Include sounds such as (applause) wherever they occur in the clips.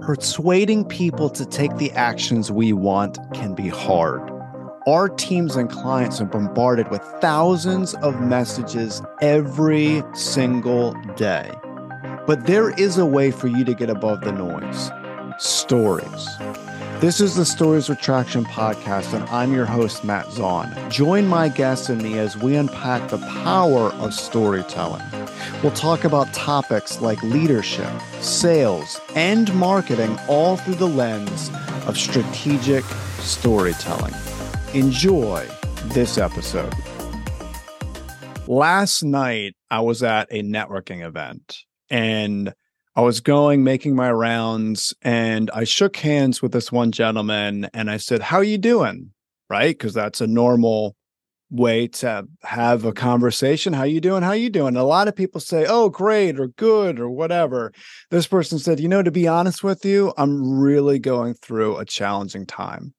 persuading people to take the actions we want can be hard. Our teams and clients are bombarded with thousands of messages every single day. But there is a way for you to get above the noise stories. This is the Stories with Traction podcast, and I'm your host, Matt Zaun. Join my guests and me as we unpack the power of storytelling. We'll talk about topics like leadership, sales, and marketing, all through the lens of strategic storytelling. Enjoy this episode. Last night, I was at a networking event and I was going, making my rounds, and I shook hands with this one gentleman and I said, How you doing? Right? Because that's a normal way to have a conversation. How you doing? How you doing? A lot of people say, "Oh, great," or "good," or whatever. This person said, "You know, to be honest with you, I'm really going through a challenging time."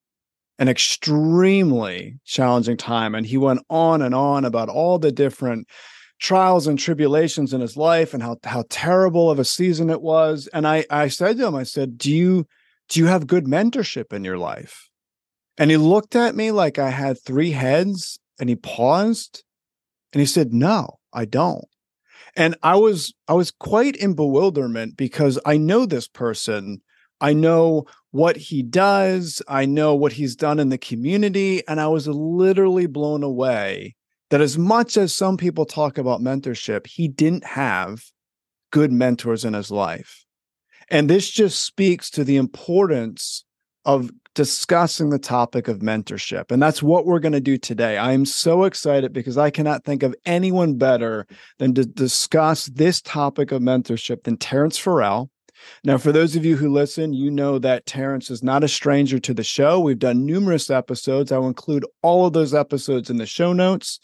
An extremely challenging time. And he went on and on about all the different trials and tribulations in his life and how how terrible of a season it was. And I I said to him, I said, "Do you do you have good mentorship in your life?" And he looked at me like I had three heads and he paused and he said, "No, I don't." And I was I was quite in bewilderment because I know this person. I know what he does. I know what he's done in the community and I was literally blown away that as much as some people talk about mentorship, he didn't have good mentors in his life. And this just speaks to the importance of discussing the topic of mentorship. And that's what we're going to do today. I am so excited because I cannot think of anyone better than to discuss this topic of mentorship than Terence Farrell. Now, for those of you who listen, you know that Terence is not a stranger to the show. We've done numerous episodes. I will include all of those episodes in the show notes.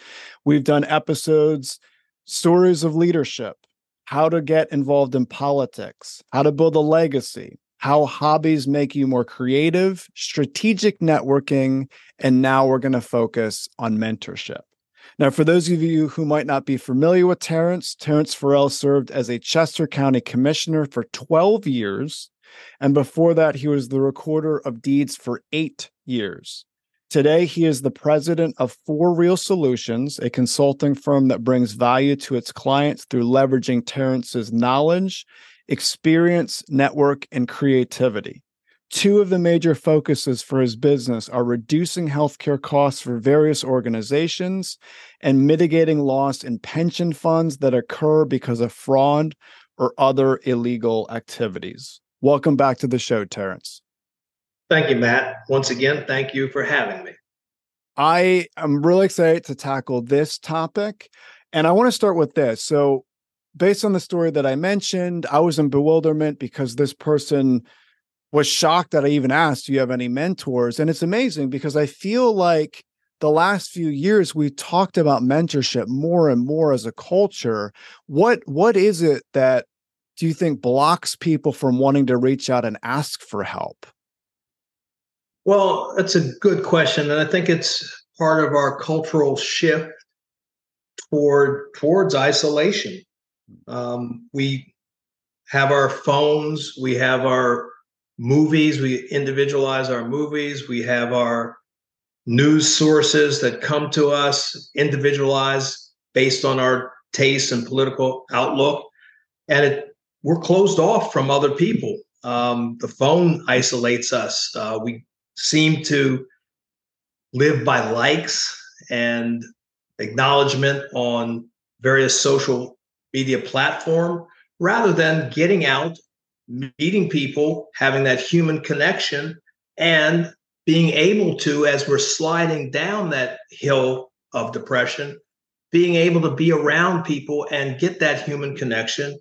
We've done episodes, stories of leadership, how to get involved in politics, how to build a legacy, how hobbies make you more creative, strategic networking, and now we're going to focus on mentorship. Now, for those of you who might not be familiar with Terence, Terence Farrell served as a Chester County Commissioner for 12 years. And before that, he was the recorder of deeds for eight years. Today, he is the president of For Real Solutions, a consulting firm that brings value to its clients through leveraging Terence's knowledge, experience, network, and creativity. Two of the major focuses for his business are reducing healthcare costs for various organizations and mitigating loss in pension funds that occur because of fraud or other illegal activities. Welcome back to the show, Terence. Thank you, Matt. Once again, thank you for having me. I am really excited to tackle this topic. And I want to start with this. So, based on the story that I mentioned, I was in bewilderment because this person was shocked that I even asked, Do you have any mentors? And it's amazing because I feel like the last few years we've talked about mentorship more and more as a culture. What what is it that do you think blocks people from wanting to reach out and ask for help? Well, that's a good question. And I think it's part of our cultural shift toward towards isolation. Um, we have our phones, we have our movies. We individualize our movies. We have our news sources that come to us individualized based on our taste and political outlook. And it, we're closed off from other people. Um, the phone isolates us. Uh, we seem to live by likes and acknowledgement on various social media platform rather than getting out meeting people, having that human connection, and being able to, as we're sliding down that hill of depression, being able to be around people and get that human connection,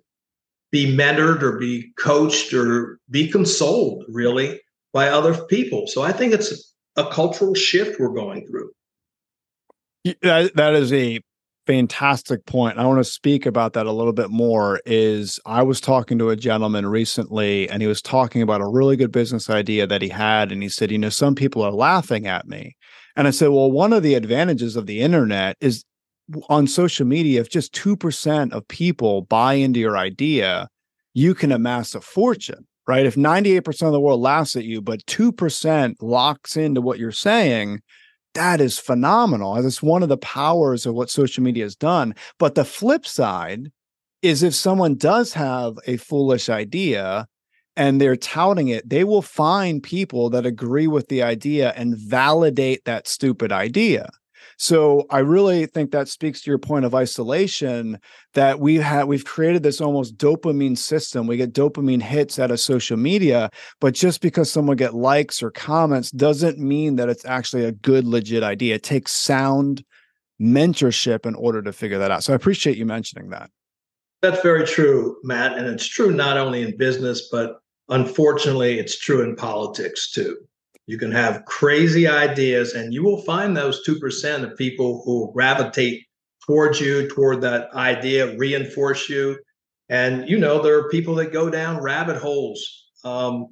be mentored or be coached or be consoled, really, by other people. So I think it's a cultural shift we're going through. That, that is a fantastic point. I want to speak about that a little bit more. Is I was talking to a gentleman recently, and he was talking about a really good business idea that he had, and he said, "You know, some people are laughing at me," and I said, "Well, one of the advantages of the internet is." On social media, if just 2% of people buy into your idea, you can amass a fortune right? If 98% of the world laughs at you, but 2% locks into what you're saying, that is phenomenal. That's one of the powers of what social media has done. But the flip side is if someone does have a foolish idea and they're touting it, they will find people that agree with the idea and validate that stupid idea. So I really think that speaks to your point of isolation that we have we've created this almost dopamine system. We get dopamine hits out of social media, but just because someone get likes or comments doesn't mean that it's actually a good legit idea. It takes sound mentorship in order to figure that out. So I appreciate you mentioning that. That's very true, Matt, and it's true not only in business but unfortunately it's true in politics too. You can have crazy ideas, and you will find those 2% of people who gravitate towards you, toward that idea, reinforce you. And, you know, there are people that go down rabbit holes, um,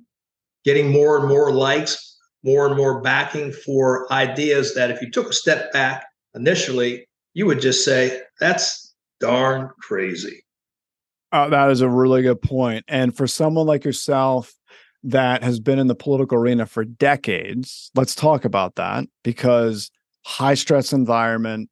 getting more and more likes, more and more backing for ideas that if you took a step back initially, you would just say, that's darn crazy. Uh, that is a really good point. And for someone like yourself that has been in the political arena for decades. Let's talk about that because high stress environment,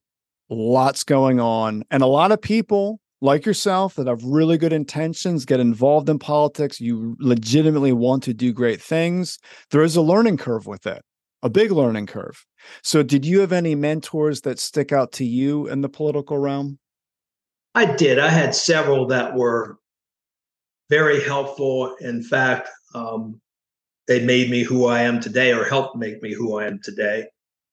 lots going on, and a lot of people like yourself that have really good intentions get involved in politics. You legitimately want to do great things. There is a learning curve with it, a big learning curve. So, did you have any mentors that stick out to you in the political realm? I did. I had several that were very helpful. In fact, um, they made me who I am today or helped make me who I am today.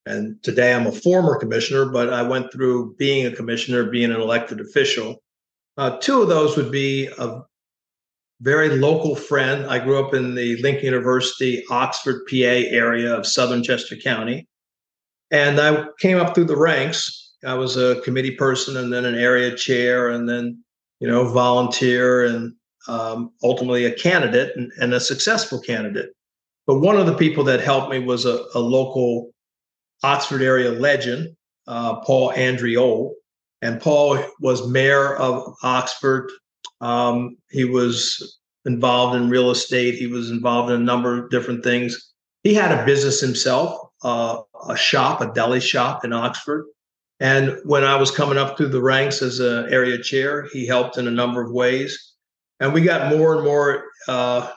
And today I'm a former commissioner, but I went through being a commissioner, being an elected official. Uh, two of those would be a very local friend. I grew up in the Lincoln University, Oxford, PA area of Southern Chester County. And I came up through the ranks. I was a committee person and then an area chair and then, you know, volunteer and um, ultimately a candidate and, and, a successful candidate. But one of the people that helped me was a, a local Oxford area legend, uh, Paul Andreolle. And Paul was mayor of Oxford. Um, he was involved in real estate. He was involved in a number of different things. He had a business himself, uh, a shop, a deli shop in Oxford. And when I was coming up through the ranks as an area chair, he helped in a number of ways and we got more and more uh,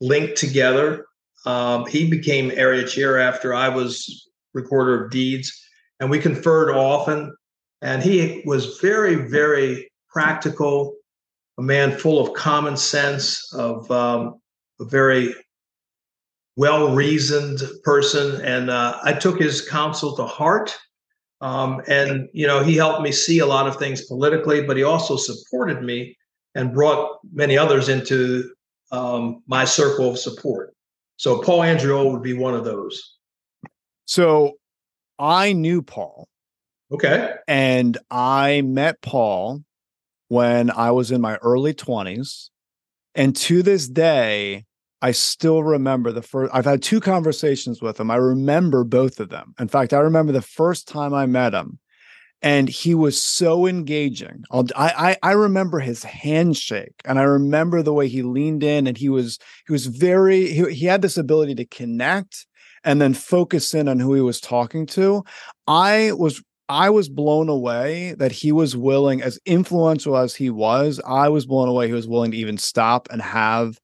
linked together. Um, he became area chair after I was recorder of deeds, and we conferred often. And he was very, very practical, a man full of common sense, of um, a very well reasoned person. And uh, I took his counsel to heart. Um, and, you know, he helped me see a lot of things politically, but he also supported me and brought many others into um, my circle of support. So Paul Andreolle would be one of those. So I knew Paul. Okay. And I met Paul when I was in my early 20s. And to this day, I still remember the first, I've had two conversations with him. I remember both of them. In fact, I remember the first time I met him and he was so engaging. I, I I remember his handshake, and I remember the way he leaned in, and he was he was very he, he had this ability to connect and then focus in on who he was talking to. I was I was blown away that he was willing, as influential as he was, I was blown away he was willing to even stop and have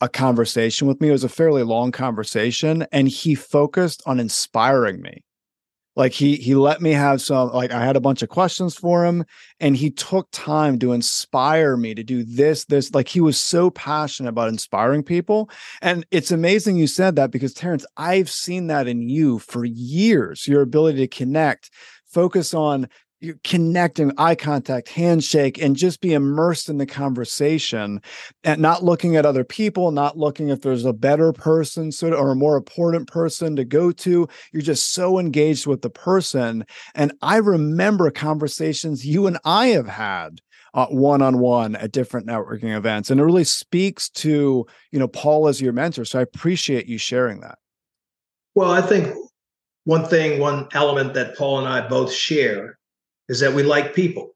a conversation with me. It was a fairly long conversation, and he focused on inspiring me like he he let me have some like i had a bunch of questions for him and he took time to inspire me to do this this like he was so passionate about inspiring people and it's amazing you said that because terence i've seen that in you for years your ability to connect focus on connecting eye contact handshake and just be immersed in the conversation and not looking at other people not looking if there's a better person so or a more important person to go to. You're just so engaged with the person. And i remember conversations you and i have had uh, one-on-one at different networking events and it really speaks to you know paul as your mentor so i appreciate you sharing that. Well i think one thing one element that paul and i both share is that we like people.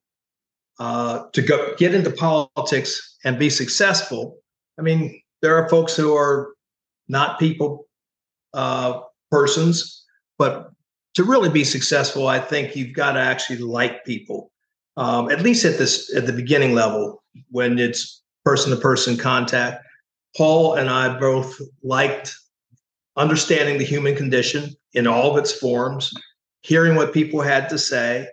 Uh, to go get into politics and be successful, I mean, there are folks who are not people uh, persons, but to really be successful, I think you've got to actually like people, um, at least at this at the beginning level when it's person to person contact. Paul and I both liked understanding the human condition in all of its forms, hearing what people had to say,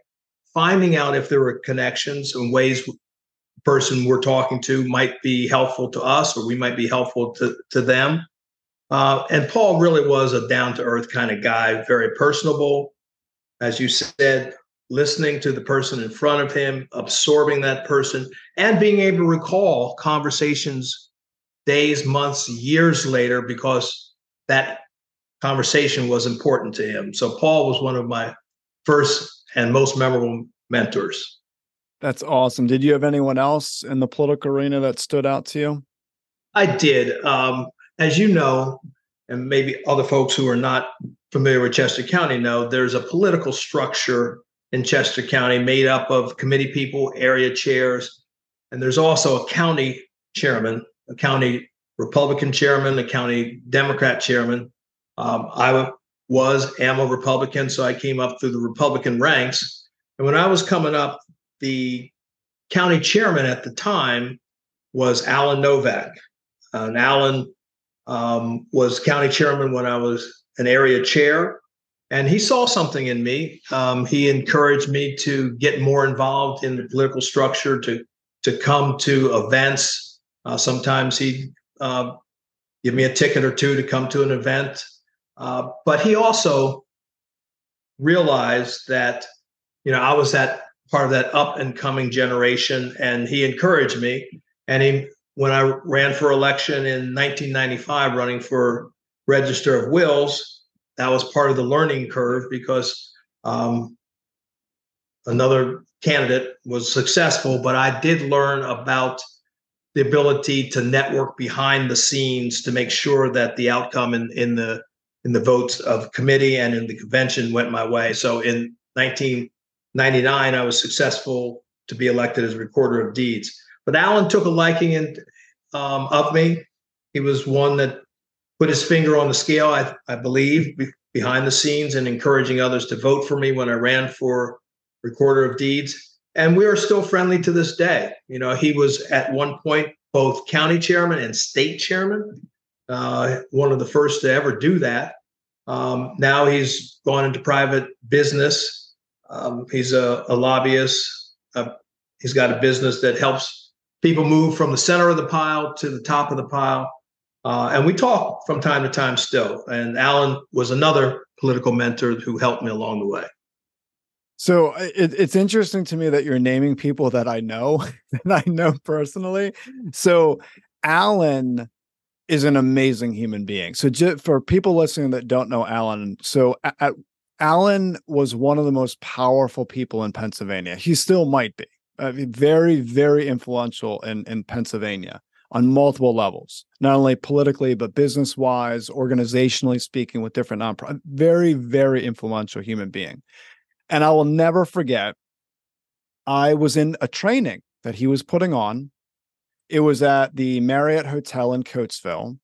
finding out if there were connections and ways the person we're talking to might be helpful to us or we might be helpful to, to them. Uh, and Paul really was a down to earth kind of guy, very personable. As you said, listening to the person in front of him, absorbing that person, and being able to recall conversations days, months, years later because that conversation was important to him. So Paul was one of my first and most memorable mentors. That's awesome. Did you have anyone else in the political arena that stood out to you? I did. Um, as you know, and maybe other folks who are not familiar with Chester County know, there's a political structure in Chester County made up of committee people, area chairs, and there's also a county chairman, a county Republican chairman, a county Democrat chairman. Um, I was, am a Republican, so I came up through the Republican ranks. And when I was coming up, the county chairman at the time was Alan Novak. And Alan um, was county chairman when I was an area chair. And he saw something in me. Um, he encouraged me to get more involved in the political structure, to to come to events. Uh, sometimes he'd uh, give me a ticket or two to come to an event. Uh, but he also realized that, you know, I was that part of that up and coming generation, and he encouraged me. And he when I ran for election in 1995, running for Register of Wills, that was part of the learning curve because um, another candidate was successful, but I did learn about the ability to network behind the scenes to make sure that the outcome in, in the in the votes of committee and in the convention went my way. So in 1999, I was successful to be elected as recorder of deeds. But Alan took a liking in, um, of me. He was one that put his finger on the scale, I, I believe, be, behind the scenes and encouraging others to vote for me when I ran for recorder of deeds. And we are still friendly to this day. You know, he was at one point both county chairman and state chairman, uh, one of the first to ever do that. Um, now he's gone into private business. Um, he's a, a lobbyist. Uh, he's got a business that helps people move from the center of the pile to the top of the pile. Uh, and we talk from time to time still. And Alan was another political mentor who helped me along the way. So it, it's interesting to me that you're naming people that I know, (laughs) that I know personally. So Alan is an amazing human being. So for people listening that don't know Alan, so at, Alan was one of the most powerful people in Pennsylvania. He still might be uh, very, very influential in, in Pennsylvania on multiple levels, not only politically, but business wise, organizationally speaking, with different nonprofits. Very, very influential human being. And I will never forget, I was in a training that he was putting on. It was at the Marriott Hotel in Coatesville.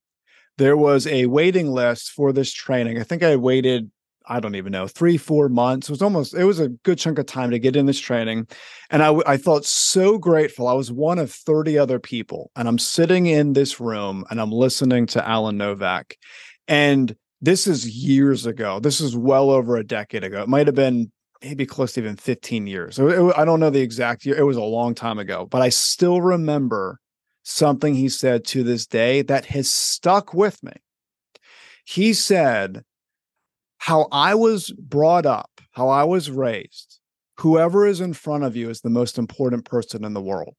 There was a waiting list for this training. I think I waited I don't even know, three, four months. It was almost, it was a good chunk of time to get in this training. And I, I felt so grateful. I was one of 30 other people, and I'm sitting in this room and I'm listening to Alan Novak. And this is years ago. This is well over a decade ago. It might have been maybe close to even 15 years. It, it, I don't know the exact year. It was a long time ago, but I still remember something he said to this day that has stuck with me. He said, how I was brought up, how I was raised, whoever is in front of you is the most important person in the world.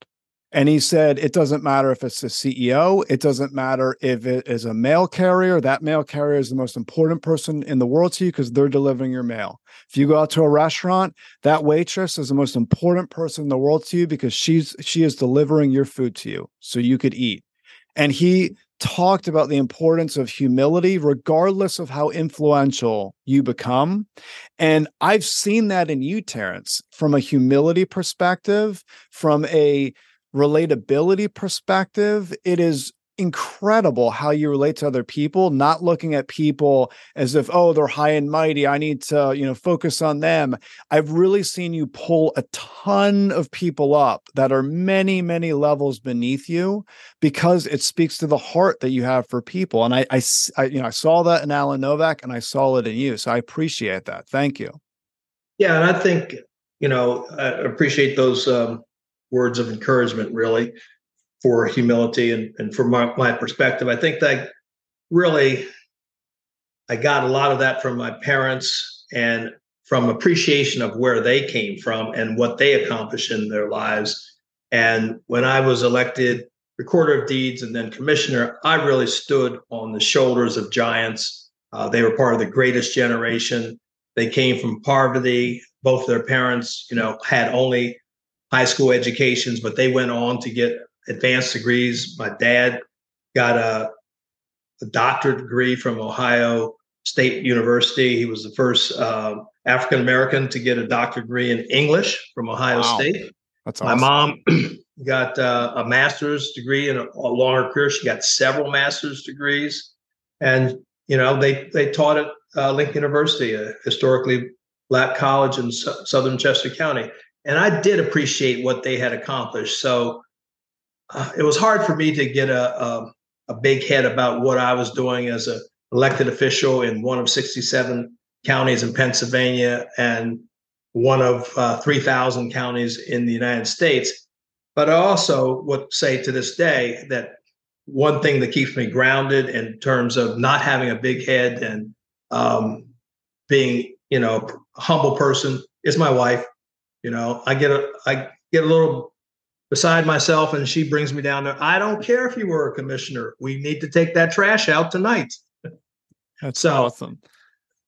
And he said, it doesn't matter if it's a CEO, it doesn't matter if it is a mail carrier. That mail carrier is the most important person in the world to you because they're delivering your mail. If you go out to a restaurant, that waitress is the most important person in the world to you because she's she is delivering your food to you so you could eat. And he talked about the importance of humility, regardless of how influential you become. And I've seen that in you, Terence, from a humility perspective, from a relatability perspective. It is incredible how you relate to other people, not looking at people as if, oh, they're high and mighty. I need to, you know, focus on them. I've really seen you pull a ton of people up that are many, many levels beneath you because it speaks to the heart that you have for people. And I, I, I you know, I saw that in Alan Novak and I saw it in you. So I appreciate that. Thank you. Yeah. And I think, you know, I appreciate those um, words of encouragement, really for humility and, and from my, my perspective. I think that really I got a lot of that from my parents and from appreciation of where they came from and what they accomplished in their lives. And when I was elected recorder of deeds and then commissioner, I really stood on the shoulders of giants. Uh, they were part of the greatest generation. They came from poverty. Both their parents, you know, had only high school educations, but they went on to get advanced degrees. My dad got a, a doctorate degree from Ohio State University. He was the first uh, African American to get a doctorate degree in English from Ohio wow. State. That's awesome. My mom (clears throat) got uh, a master's degree in a, a longer career. She got several master's degrees, and you know they they taught at uh, Lincoln University, a historically black college in southern Chester County. And I did appreciate what they had accomplished. So uh, it was hard for me to get a, a, a big head about what I was doing as an elected official in one of 67 counties in Pennsylvania and one of uh, 3,000 counties in the United States. But I also would say to this day that one thing that keeps me grounded in terms of not having a big head and um, being, you know, a humble person is my wife. You know, I get a I get a little beside myself and she brings me down there. I don't care if you were a commissioner. We need to take that trash out tonight. (laughs) That's so awesome.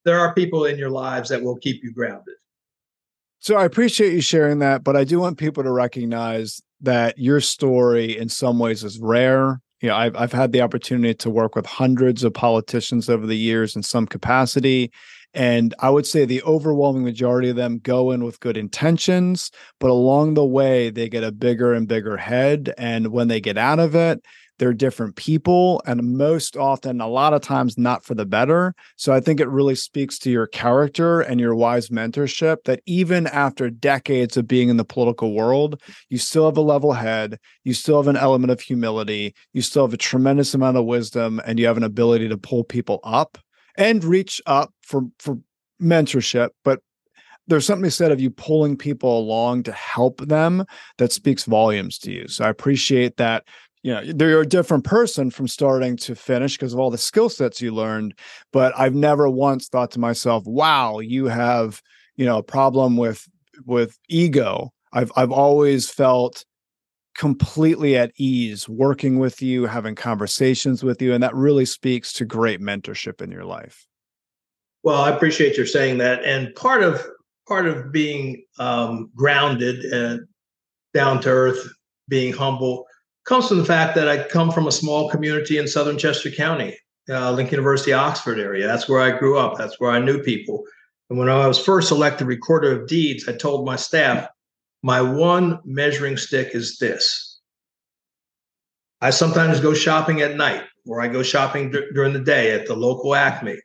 There are people in your lives that will keep you grounded. So I appreciate you sharing that, but I do want people to recognize that your story in some ways is rare. You know, I've I've had the opportunity to work with hundreds of politicians over the years in some capacity. And I would say the overwhelming majority of them go in with good intentions, but along the way, they get a bigger and bigger head. And when they get out of it, they're different people and most often a lot of times not for the better so i think it really speaks to your character and your wise mentorship that even after decades of being in the political world you still have a level head you still have an element of humility you still have a tremendous amount of wisdom and you have an ability to pull people up and reach up for for mentorship but there's something said of you pulling people along to help them that speaks volumes to you. So i appreciate that you know you're a different person from starting to finish because of all the skill sets you learned but i've never once thought to myself wow you have you know a problem with with ego. I've i've always felt completely at ease working with you, having conversations with you. And that really speaks to great mentorship in your life. Well, I appreciate your saying that. And part of part of being um, grounded and down to earth, being humble, comes from the fact that I come from a small community in southern Chester County, uh, Lincoln University, Oxford area. That's where I grew up. That's where I knew people. And when I was first elected recorder of deeds, I told my staff, my one measuring stick is this. I sometimes go shopping at night or I go shopping d- during the day at the local Acme.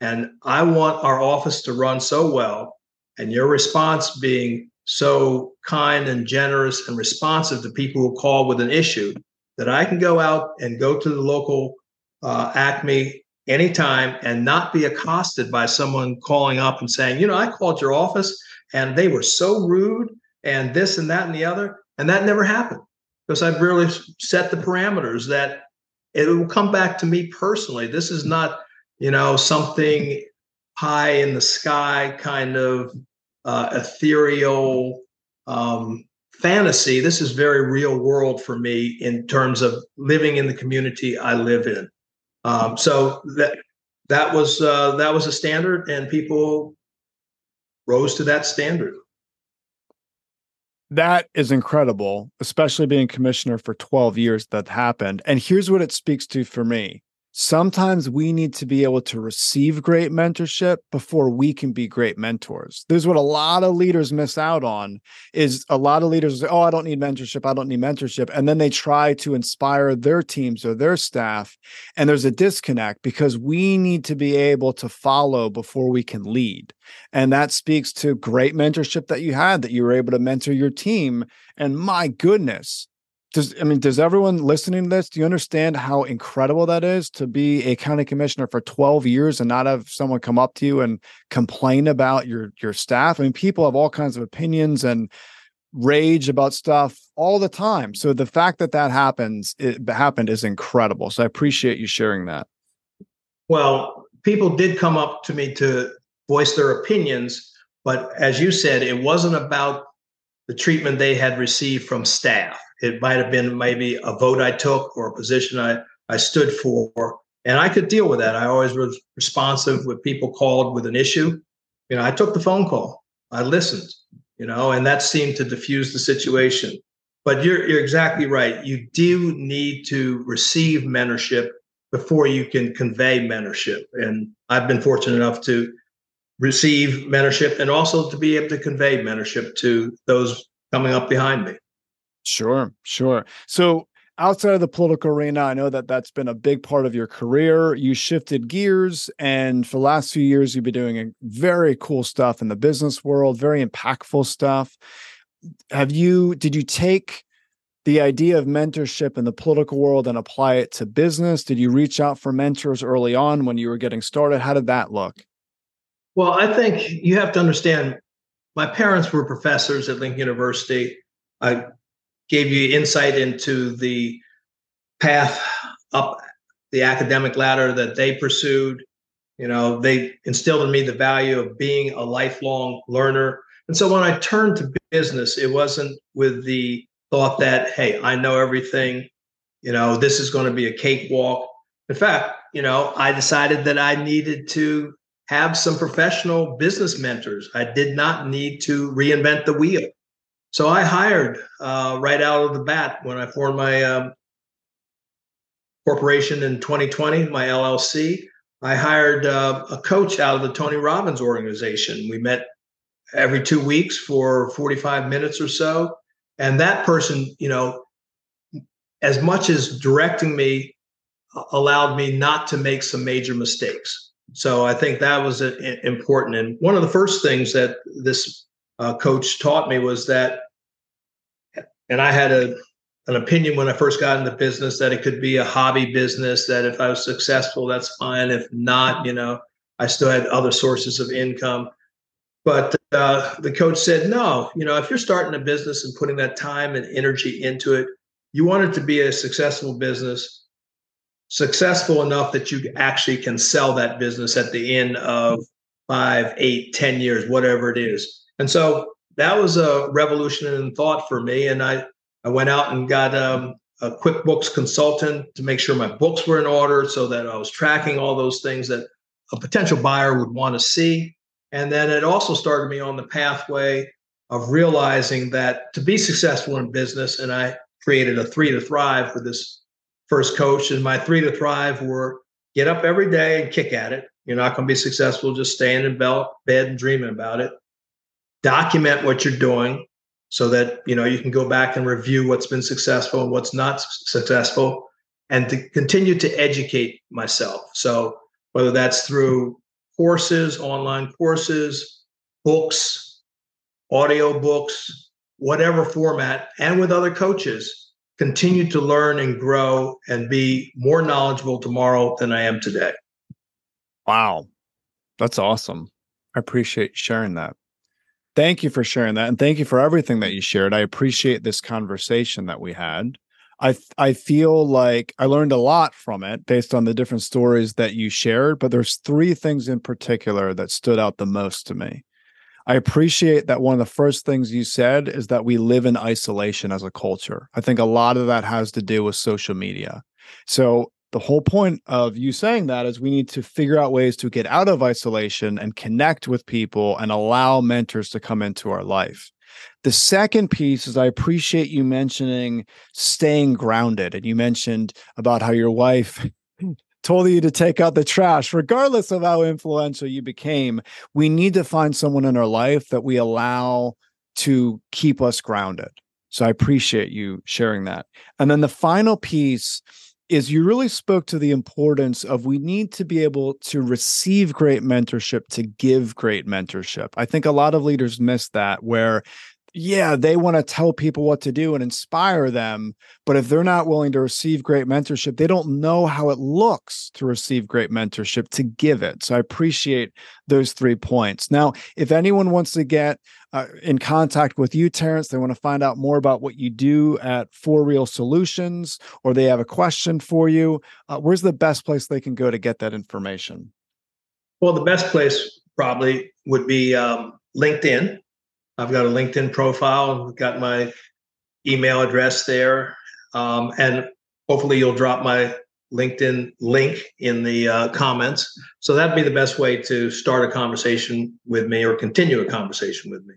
And I want our office to run so well and your response being so kind and generous and responsive to people who call with an issue that I can go out and go to the local uh, Acme anytime and not be accosted by someone calling up and saying, you know, I called your office and they were so rude and this and that and the other. And that never happened because I've really set the parameters that it will come back to me personally. This is not, you know, something high in the sky kind of uh, ethereal um, fantasy. This is very real world for me in terms of living in the community I live in. Um, so that that was uh, that was a standard, and people rose to that standard. That is incredible, especially being commissioner for 12 years that happened. And here's what it speaks to for me. Sometimes we need to be able to receive great mentorship before we can be great mentors. There's what a lot of leaders miss out on is a lot of leaders say oh i don't need mentorship i don't need mentorship and then they try to inspire their teams or their staff and there's a disconnect because we need to be able to follow before we can lead and that speaks to great mentorship that you had that you were able to mentor your team and my goodness does I mean, does everyone listening to this, do you understand how incredible that is to be a county commissioner for 12 years and not have someone come up to you and complain about your your staff? I mean, people have all kinds of opinions and rage about stuff all the time. So the fact that that happens, it happened is incredible. So I appreciate you sharing that. Well, people did come up to me to voice their opinions, but as you said, it wasn't about the treatment they had received from staff it might have been maybe a vote I took or a position I, I stood for. And I could deal with that. I always was responsive when people called with an issue. You know, I took the phone call. I listened, you know, and that seemed to diffuse the situation. But you're you're exactly right. You do need to receive mentorship before you can convey mentorship. And I've been fortunate enough to receive mentorship and also to be able to convey mentorship to those coming up behind me. Sure, sure. So outside of the political arena, I know that that's been a big part of your career. You shifted gears, and for the last few years, you've been doing uh, very cool stuff in the business world, very impactful stuff. Have you, did you take the idea of mentorship in the political world and apply it to business? Did you reach out for mentors early on when you were getting started? How did that look? Well, I think you have to understand my parents were professors at Lincoln University. I gave you insight into the path up the academic ladder that they pursued. You know, they instilled in me the value of being a lifelong learner. And so when I turned to business, it wasn't with the thought that, hey, I know everything, you know, this is going to be a cakewalk. In fact, you know, I decided that I needed to have some professional business mentors. I did not need to reinvent the wheel. So I hired uh, right out of the bat when I formed my um, corporation in 2020, my LLC. I hired uh, a coach out of the Tony Robbins organization. We met every two weeks for 45 minutes or so. And that person, you know, as much as directing me, uh, allowed me not to make some major mistakes. So I think that was important. And one of the first things that this uh, coach taught me was that and I had a an opinion when I first got into business that it could be a hobby business. That if I was successful, that's fine. If not, you know, I still had other sources of income. But uh, the coach said, no, you know, if you're starting a business and putting that time and energy into it, you want it to be a successful business, successful enough that you actually can sell that business at the end of five, eight, ten years, whatever it is. And so that was a revolution in thought for me. And I, I went out and got um, a QuickBooks consultant to make sure my books were in order so that I was tracking all those things that a potential buyer would want to see. And then it also started me on the pathway of realizing that to be successful in business, and I created a three to thrive for this first coach. And my three to thrive were get up every day and kick at it. You're not going to be successful just staying in bed and dreaming about it document what you're doing so that you know you can go back and review what's been successful and what's not successful and to continue to educate myself. So whether that's through courses online courses books audio books whatever format and with other coaches continue to learn and grow and be more knowledgeable tomorrow than i am today. Wow. That's awesome. I appreciate sharing that Thank you for sharing that. And thank you for everything that you shared. I appreciate this conversation that we had. I I feel like I learned a lot from it based on the different stories that you shared, but there's three things in particular that stood out the most to me. I appreciate that one of the first things you said is that we live in isolation as a culture. I think a lot of that has to do with social media. So the whole point of you saying that is we need to figure out ways to get out of isolation and connect with people and allow mentors to come into our life. The second piece is I appreciate you mentioning staying grounded. And you mentioned about how your wife (clears throat) told you to take out the trash, regardless of how influential you became. We need to find someone in our life that we allow to keep us grounded. So I appreciate you sharing that. And then the final piece is you really spoke to the importance of we need to be able to receive great mentorship to give great mentorship. I think a lot of leaders miss that where yeah, they want to tell people what to do and inspire them. But if they're not willing to receive great mentorship, they don't know how it looks to receive great mentorship to give it. So I appreciate those three points. Now, if anyone wants to get uh, in contact with you, Terence, they want to find out more about what you do at For Real Solutions, or they have a question for you, uh, where's the best place they can go to get that information? Well, the best place probably would be um, LinkedIn. I've got a LinkedIn profile, I've got my email address there, um, and hopefully you'll drop my LinkedIn link in the uh, comments. So that'd be the best way to start a conversation with me or continue a conversation with me.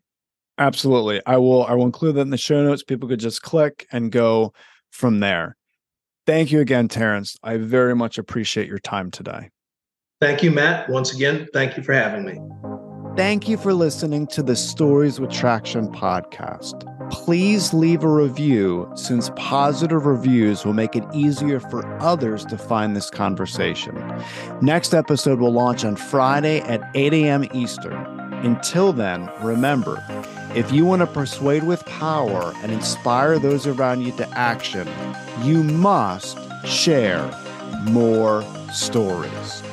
Absolutely. I will I will include that in the show notes. People could just click and go from there. Thank you again, Terence. I very much appreciate your time today. Thank you, Matt. Once again, thank you for having me. Thank you for listening to the Stories with Traction podcast. Please leave a review since positive reviews will make it easier for others to find this conversation. Next episode will launch on Friday at 8 a.m. Eastern. Until then, remember if you want to persuade with power and inspire those around you to action, you must share more stories.